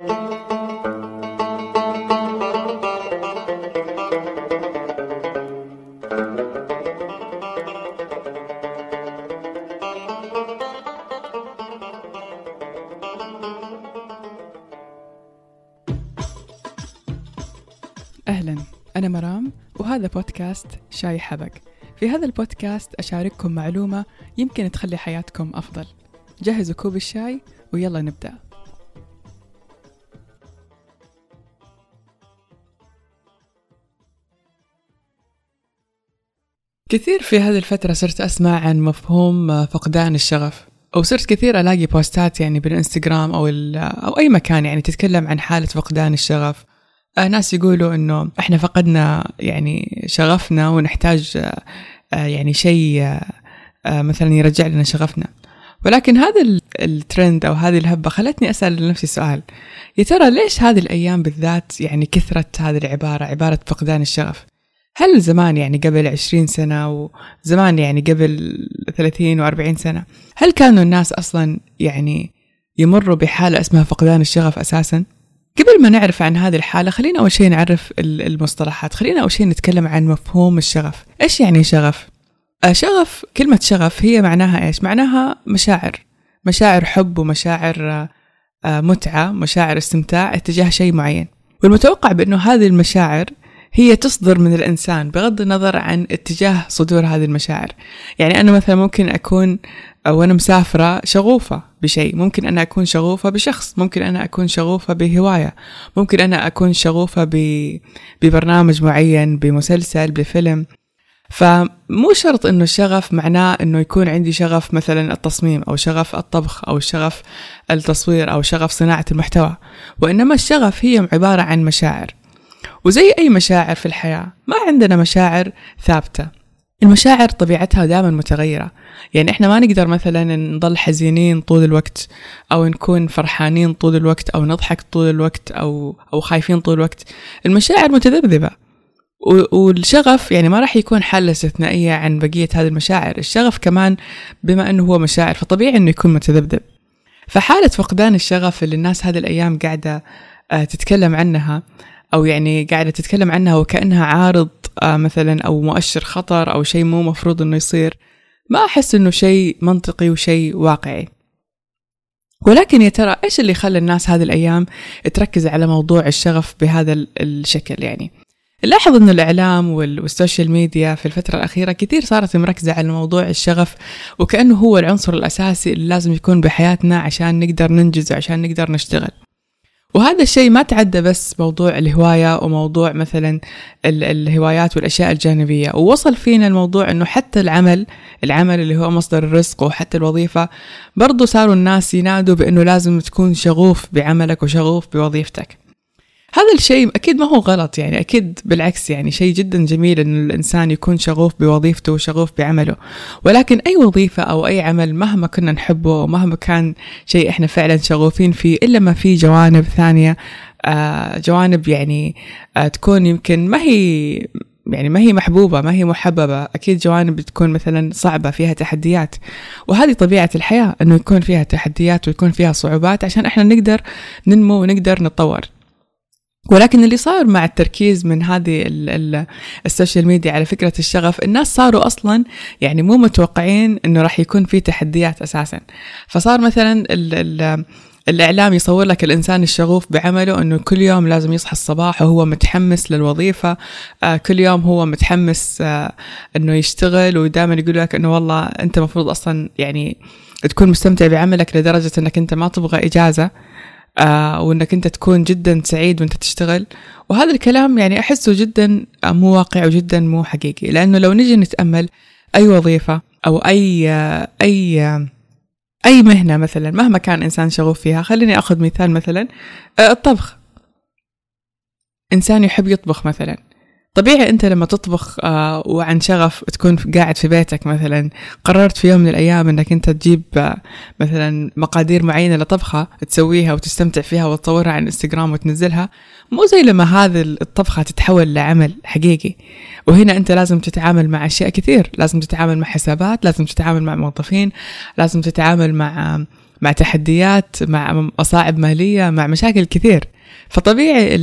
أهلا أنا مرام وهذا بودكاست شاي حبق في هذا البودكاست أشارككم معلومة يمكن تخلي حياتكم أفضل. جهزوا كوب الشاي ويلا نبدأ. كثير في هذه الفترة صرت أسمع عن مفهوم فقدان الشغف أو صرت كثير ألاقي بوستات يعني بالإنستغرام أو, أو أي مكان يعني تتكلم عن حالة فقدان الشغف. آه، ناس يقولوا إنه إحنا فقدنا يعني شغفنا ونحتاج آه، آه، يعني شيء مثلا يرجع لنا شغفنا. ولكن هذا الترند أو هذه الهبة خلتني أسأل نفسي سؤال. يا ترى ليش هذه الأيام بالذات يعني كثرت هذه العبارة عبارة فقدان الشغف؟ هل زمان يعني قبل عشرين سنة وزمان يعني قبل ثلاثين وأربعين سنة هل كانوا الناس أصلا يعني يمروا بحالة اسمها فقدان الشغف أساسا؟ قبل ما نعرف عن هذه الحالة خلينا أول شيء نعرف المصطلحات خلينا أول شيء نتكلم عن مفهوم الشغف إيش يعني شغف؟ آه، شغف كلمة شغف هي معناها إيش؟ معناها مشاعر مشاعر حب ومشاعر آه، متعة مشاعر استمتاع اتجاه شيء معين والمتوقع بأنه هذه المشاعر هي تصدر من الإنسان بغض النظر عن اتجاه صدور هذه المشاعر. يعني أنا مثلا ممكن أكون وأنا مسافرة شغوفة بشيء ممكن أنا أكون شغوفة بشخص ممكن أنا أكون شغوفة بهواية ممكن أنا أكون شغوفة ب... ببرنامج معين بمسلسل بفيلم. فمو شرط إنه الشغف معناه إنه يكون عندي شغف مثلا التصميم أو شغف الطبخ أو شغف التصوير أو شغف صناعة المحتوى. وإنما الشغف هي عبارة عن مشاعر. وزي أي مشاعر في الحياة ما عندنا مشاعر ثابتة. المشاعر طبيعتها دائما متغيرة. يعني إحنا ما نقدر مثلا نضل حزينين طول الوقت أو نكون فرحانين طول الوقت أو نضحك طول الوقت أو أو خايفين طول الوقت. المشاعر متذبذبة. والشغف يعني ما راح يكون حالة استثنائية عن بقية هذه المشاعر. الشغف كمان بما إنه هو مشاعر فطبيعي إنه يكون متذبذب. فحالة فقدان الشغف اللي الناس هذه الأيام قاعدة آه، تتكلم عنها أو يعني قاعدة تتكلم عنها وكأنها عارض آه، مثلا أو مؤشر خطر أو شيء مو مفروض إنه يصير ما أحس إنه شيء منطقي وشيء واقعي. ولكن يا ترى إيش اللي خلى الناس هذه الأيام تركز على موضوع الشغف بهذا الشكل يعني؟ نلاحظ أن الإعلام وال social media في الفترة الأخيرة كثير صارت مركزة على موضوع الشغف وكأنه هو العنصر الأساسي اللي لازم يكون بحياتنا عشان نقدر ننجز وعشان نقدر نشتغل. وهذا الشيء ما تعدى بس موضوع الهواية وموضوع مثلا الهوايات والأشياء الجانبية. ووصل فينا الموضوع أنه حتى العمل العمل اللي هو مصدر الرزق وحتى الوظيفة برضو صاروا الناس ينادوا بأنه لازم تكون شغوف بعملك وشغوف بوظيفتك. هذا الشيء أكيد ما هو غلط يعني أكيد بالعكس يعني شيء جدا جميل أن الإنسان يكون شغوف بوظيفته وشغوف بعمله. ولكن أي وظيفة أو أي عمل مهما كنا نحبه ومهما كان شيء إحنا فعلا شغوفين فيه إلا ما في جوانب ثانية آه جوانب يعني آه تكون يمكن ما هي يعني ما هي محبوبة ما هي محببة. أكيد جوانب بتكون مثلا صعبة فيها تحديات. وهذه طبيعة الحياة أنه يكون فيها تحديات ويكون فيها صعوبات عشان إحنا نقدر ننمو ونقدر نتطور. ولكن اللي صار مع التركيز من هذه ال social media على فكرة الشغف الناس صاروا أصلا يعني مو متوقعين أنه راح يكون في تحديات أساسا. فصار مثلا ال ال الإعلام يصور لك الإنسان الشغوف بعمله أنه كل يوم لازم يصحى الصباح وهو متحمس للوظيفة آه كل يوم هو متحمس آه أنه يشتغل ودائما يقول لك أنه والله أنت مفروض أصلا يعني تكون مستمتع بعملك لدرجة أنك أنت ما تبغى إجازة. آه وإنك أنت تكون جدا سعيد وأنت تشتغل. وهذا الكلام يعني أحسه جدا مو واقعي وجدا مو حقيقي لأنه لو نجي نتأمل أي وظيفة أو أي أي أي مهنة مثلا مهما كان إنسان شغوف فيها خليني أخذ مثال مثلا آه، الطبخ. إنسان يحب يطبخ مثلا. طبيعي أنت لما تطبخ آه، وعن شغف تكون قاعد في بيتك مثلا قررت في يوم من الأيام إنك أنت تجيب آه، مثلا مقادير معينة لطبخة تسويها وتستمتع فيها وتصورها على الإنستغرام وتنزلها مو زي لما هذه الطبخة تتحول لعمل حقيقي. وهنا أنت لازم تتعامل مع أشياء كثير لازم تتعامل مع حسابات لازم تتعامل مع موظفين لازم تتعامل مع مع تحديات مع مصاعب مالية مع مشاكل كثير. فطبيعي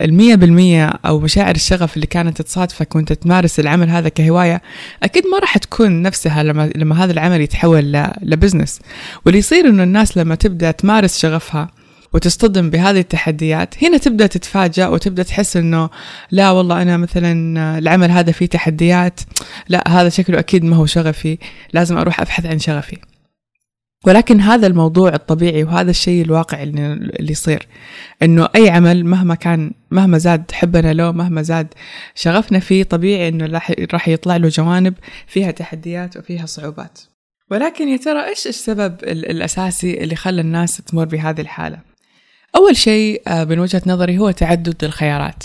المية بالمية أو مشاعر الشغف اللي كانت تصادفك وأنت تمارس العمل هذا كهواية أكيد ما راح تكون نفسها لما, لما هذا العمل يتحول لبزنس. واللي يصير إنه الناس لما تبدأ تمارس شغفها وتصطدم بهذه التحديات هنا تبدأ تتفاجأ وتبدأ تحس إنه لا والله أنا مثلا العمل هذا فيه تحديات لا هذا شكله أكيد ما هو شغفي لازم أروح أبحث عن شغفي. ولكن هذا الموضوع الطبيعي وهذا الشيء الواقع اللي يصير. إنه أي عمل مهما كان مهما زاد حبنا له مهما زاد شغفنا فيه طبيعي إنه راح يطلع له جوانب فيها تحديات وفيها صعوبات. ولكن يا ترى إيش السبب الأساسي اللي خلى الناس تمر بهذه الحالة؟ أول شيء آه، من وجهة نظري هو تعدد الخيارات.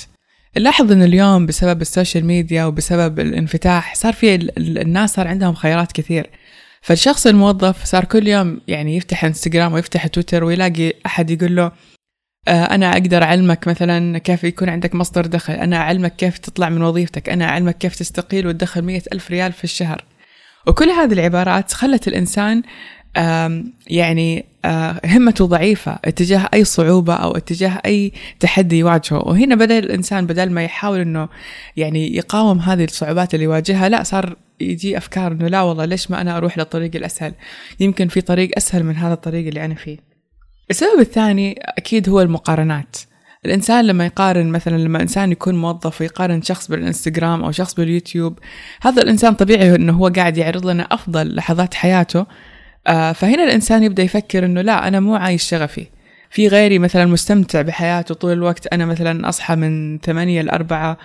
نلاحظ إنه اليوم بسبب السوشيال ميديا وبسبب الانفتاح صار في الناس صار عندهم خيارات كثير. فالشخص الموظف صار كل يوم يعني يفتح انستغرام ويفتح تويتر ويلاقي أحد يقول له آه، أنا أقدر أعلمك مثلا كيف يكون عندك مصدر دخل أنا أعلمك كيف تطلع من وظيفتك أنا أعلمك كيف تستقيل وتدخل مية ألف ريال في الشهر. وكل هذه العبارات خلت الإنسان يعني آه، همته ضعيفة اتجاه أي صعوبة أو اتجاه أي تحدي يواجهه. وهنا بدأ الإنسان بدل ما يحاول أنه يعني يقاوم هذه الصعوبات اللي يواجهها لا صار يجي أفكار أنه لا والله ليش ما أنا أروح للطريق الأسهل؟ يمكن في طريق أسهل من هذا الطريق اللي أنا فيه. السبب الثاني أكيد هو المقارنات. الإنسان لما يقارن مثلا لما إنسان يكون موظف ويقارن شخص بالإنستغرام أو شخص باليوتيوب هذا الإنسان طبيعي أنه هو قاعد يعرض لنا أفضل لحظات حياته. آه، فهنا الإنسان يبدأ يفكر إنه لا أنا مو عايش شغفي. في غيري مثلا مستمتع بحياته طول الوقت. أنا مثلا أصحى من ثمانية لأربعة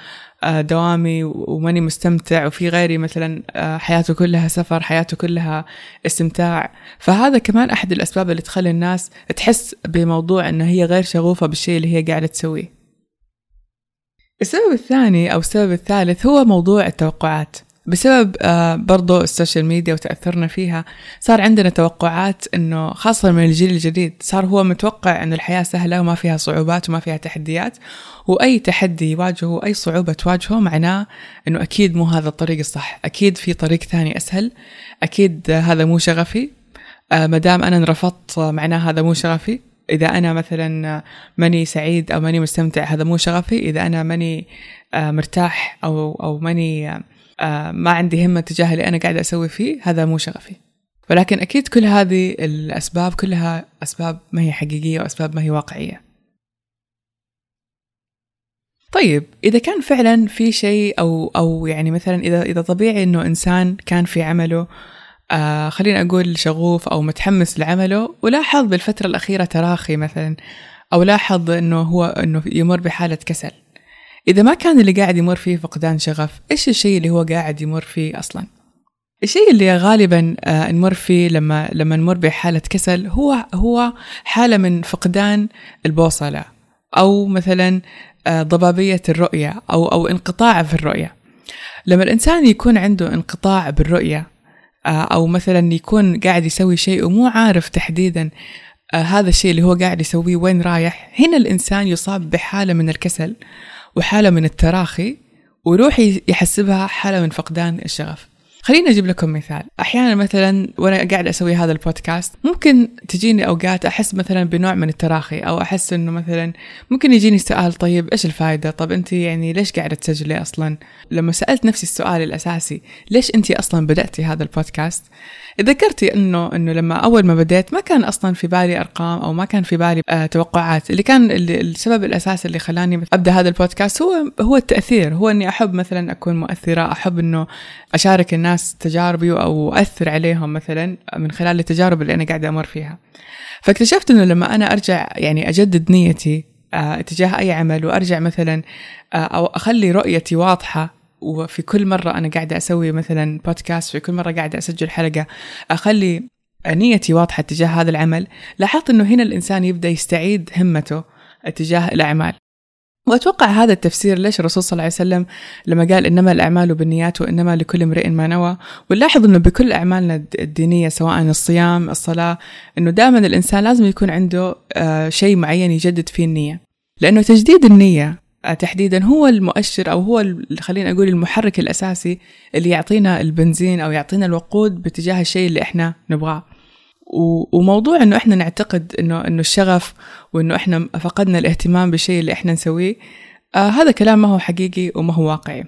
آه، دوامي وماني مستمتع. وفي غيري مثلا آه، حياته كلها سفر حياته كلها استمتاع. فهذا كمان أحد الأسباب اللي تخلي الناس تحس بموضوع أنه هي غير شغوفة بالشيء اللي هي قاعدة تسويه. السبب الثاني أو السبب الثالث هو موضوع التوقعات. بسبب آه، برضو السوشيال ميديا وتأثرنا فيها صار عندنا توقعات إنه خاصة من الجيل الجديد صار هو متوقع انه الحياة سهلة وما فيها صعوبات وما فيها تحديات وأي تحدي يواجهه اي صعوبة تواجهه معناه إنه أكيد مو هذا الطريق الصح أكيد في طريق ثاني أسهل أكيد هذا مو شغفي آه، ما دام أنا انرفضت معناه هذا مو شغفي إذا أنا مثلا ماني سعيد أو ماني مستمتع هذا مو شغفي إذا أنا ماني آه، مرتاح أو أو ماني ما عندي همة تجاه اللي أنا قاعدة أسوي فيه هذا مو شغفي. ولكن أكيد كل هذه الأسباب كلها أسباب ما هي حقيقية وأسباب ما هي واقعية. طيب إذا كان فعلا في شيء أو أو يعني مثلا إذا إذا طبيعي إنه إنسان كان في عمله آه خلينا أقول شغوف أو متحمس لعمله ولاحظ بالفترة الأخيرة تراخي مثلا أو لاحظ إنه هو إنه يمر بحالة كسل. إذا ما كان اللي قاعد يمر فيه فقدان شغف إيش الشيء اللي هو قاعد يمر فيه أصلا؟ الشيء اللي غالبا آه، نمر فيه لما لما نمر بحالة كسل هو هو حالة من فقدان البوصلة أو مثلا آه، ضبابية الرؤية أو أو انقطاع في الرؤية. لما الإنسان يكون عنده انقطاع بالرؤية آه، أو مثلا يكون قاعد يسوي شيء ومو عارف تحديدا هذا الشيء اللي هو قاعد يسويه وين رايح هنا الإنسان يصاب بحالة من الكسل. وحالة من التراخي ويروح يحسبها حالة من فقدان الشغف. خليني أجيب لكم مثال. أحيانا مثلا وأنا قاعد أسوي هذا البودكاست ممكن تجيني أوقات أحس مثلا بنوع من التراخي أو أحس إنه مثلا ممكن يجيني سؤال طيب إيش الفائدة طب أنت يعني ليش قاعدة تسجلي أصلا؟ لما سألت نفسي السؤال الأساسي ليش أنت أصلا بدأتي هذا البودكاست؟ ذكرتي إنه إنه لما أول ما بديت ما كان أصلا في بالي أرقام أو ما كان في بالي آه توقعات. اللي كان اللي السبب الاساسي اللي خلاني أبدأ هذا البودكاست هو هو التأثير. هو إني أحب مثلا أكون مؤثرة أحب إنه أشارك الناس تجاربي أو أثر عليهم مثلا من خلال التجارب اللي أنا قاعدة أمر فيها. فاكتشفت إنه لما أنا أرجع يعني أجدد نيتي آه تجاه أي عمل وأرجع مثلا آه أو أخلي رؤيتي واضحة وفي كل مرة أنا قاعدة أسوي مثلا بودكاست في كل مرة قاعدة أسجل حلقة أخلي نيتي واضحة تجاه هذا العمل لاحظت أنه هنا الإنسان يبدأ يستعيد همته تجاه الأعمال. وأتوقع هذا التفسير ليش الرسول صلى الله عليه وسلم لما قال إنما الأعمال بالنيات وإنما لكل امرئ ما نوى؟ ونلاحظ أنه بكل أعمالنا الدينية سواء الصيام الصلاة أنه دائما الإنسان لازم يكون عنده آه، شيء معين يجدد فيه النية. لأنه تجديد النية تحديدا هو المؤشر أو هو خلينا أقول المحرك الأساسي اللي يعطينا البنزين أو يعطينا الوقود باتجاه الشيء اللي إحنا نبغاه. وموضوع إنه إحنا نعتقد انه إنه الشغف وإنه إحنا فقدنا الاهتمام بالشيء اللي إحنا نسويه آه هذا كلام ما هو حقيقي وما هو واقعي.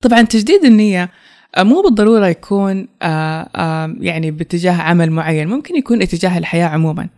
طبعا تجديد النية آه مو بالضرورة يكون آه آه يعني باتجاه عمل معين ممكن يكون اتجاه الحياة عموما.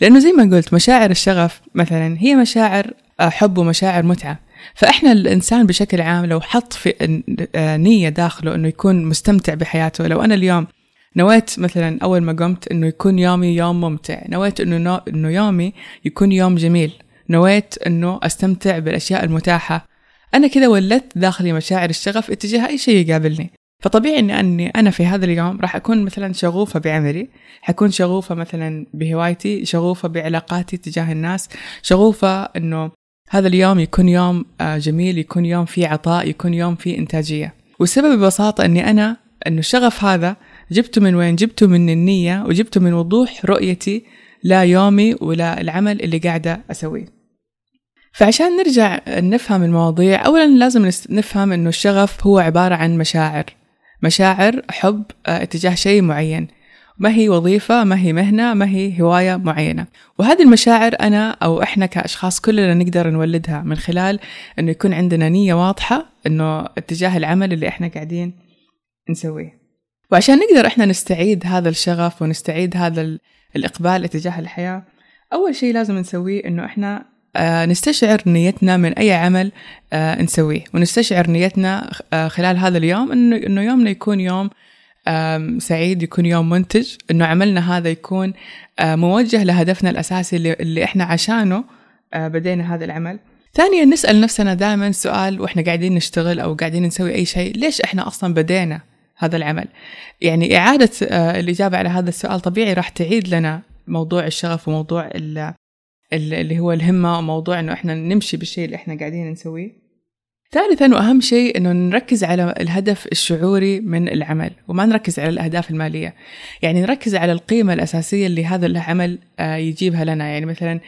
لأنه زي ما قلت مشاعر الشغف مثلا هي مشاعر آه حب ومشاعر متعة. فإحنا الإنسان بشكل عام لو حط في آه، نية داخله أنه يكون مستمتع بحياته لو أنا اليوم نويت مثلا أول ما قمت إنه يكون يومي يوم ممتع. نويت إنه نو... إنه يومي يكون يوم جميل. نويت إنه أستمتع بالأشياء المتاحة. أنا كذا ولدت داخلي مشاعر الشغف اتجاه أي شيء يقابلني. فطبيعي إني أني أنا في هذا اليوم راح أكون مثلا شغوفة بعملي. حكون شغوفة مثلا بهوايتي شغوفة بعلاقاتي تجاه الناس شغوفة إنه هذا اليوم يكون يوم آه، جميل يكون يوم فيه عطاء يكون يوم فيه إنتاجية. والسبب ببساطة أني أنا أنه الشغف هذا جبته من وين؟ جبته من النية وجبته من وضوح رؤيتي لا يومي ولا العمل اللي قاعدة أسويه. فعشان نرجع نفهم المواضيع أولا لازم نفهم أنه الشغف هو عبارة عن مشاعر. مشاعر حب آه، اتجاه شيء معين. ما هي وظيفة ما هي مهنة ما هي هواية معينة. وهذه المشاعر أنا أو إحنا كأشخاص كلنا نقدر نولدها من خلال أنه يكون عندنا نية واضحة أنه اتجاه العمل اللي إحنا قاعدين نسويه. وعشان نقدر إحنا نستعيد هذا الشغف ونستعيد هذا الإقبال اتجاه الحياة أول شيء لازم نسويه إنه إحنا آه نستشعر نيتنا من أي عمل آه نسويه. ونستشعر نيتنا آه خلال هذا اليوم إنه يومنا يكون يوم سعيد يكون يوم منتج. إنه عملنا هذا يكون موجه لهدفنا الأساسي اللي, اللي إحنا عشانه بدينا هذا العمل. ثانيا نسأل نفسنا دائما سؤال وإحنا قاعدين نشتغل أو قاعدين نسوي أي شيء ليش إحنا أصلا بدينا؟ هذا العمل. يعني إعادة آه، الإجابة على هذا السؤال طبيعي راح تعيد لنا موضوع الشغف وموضوع اللي هو الهمة وموضوع إنه إحنا نمشي بالشيء اللي إحنا قاعدين نسويه. ثالثا وأهم شيء إنه نركز على الهدف الشعوري من العمل وما نركز على الأهداف المالية. يعني نركز على القيمة الأساسية اللي هذا العمل آه، يجيبها لنا. يعني مثلا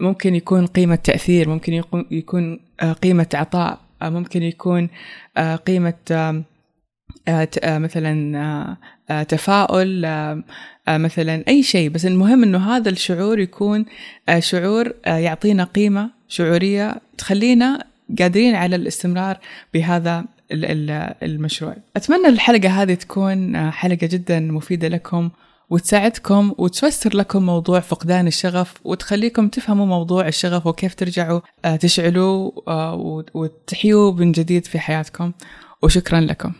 ممكن يكون قيمة تأثير ممكن يكون آه، قيمة عطاء ممكن يكون آه، مثلا آه، تفاؤل مثلا أي شيء. بس المهم إنه هذا الشعور يكون شعور يعطينا قيمة شعورية تخلينا قادرين على الاستمرار بهذا المشروع. أتمنى الحلقة هذه تكون حلقة جدا مفيدة لكم وتساعدكم وتفسر لكم موضوع فقدان الشغف وتخليكم تفهموا موضوع الشغف وكيف ترجعوا تشعلوا وتحيوا من جديد في حياتكم. وشكرا لكم.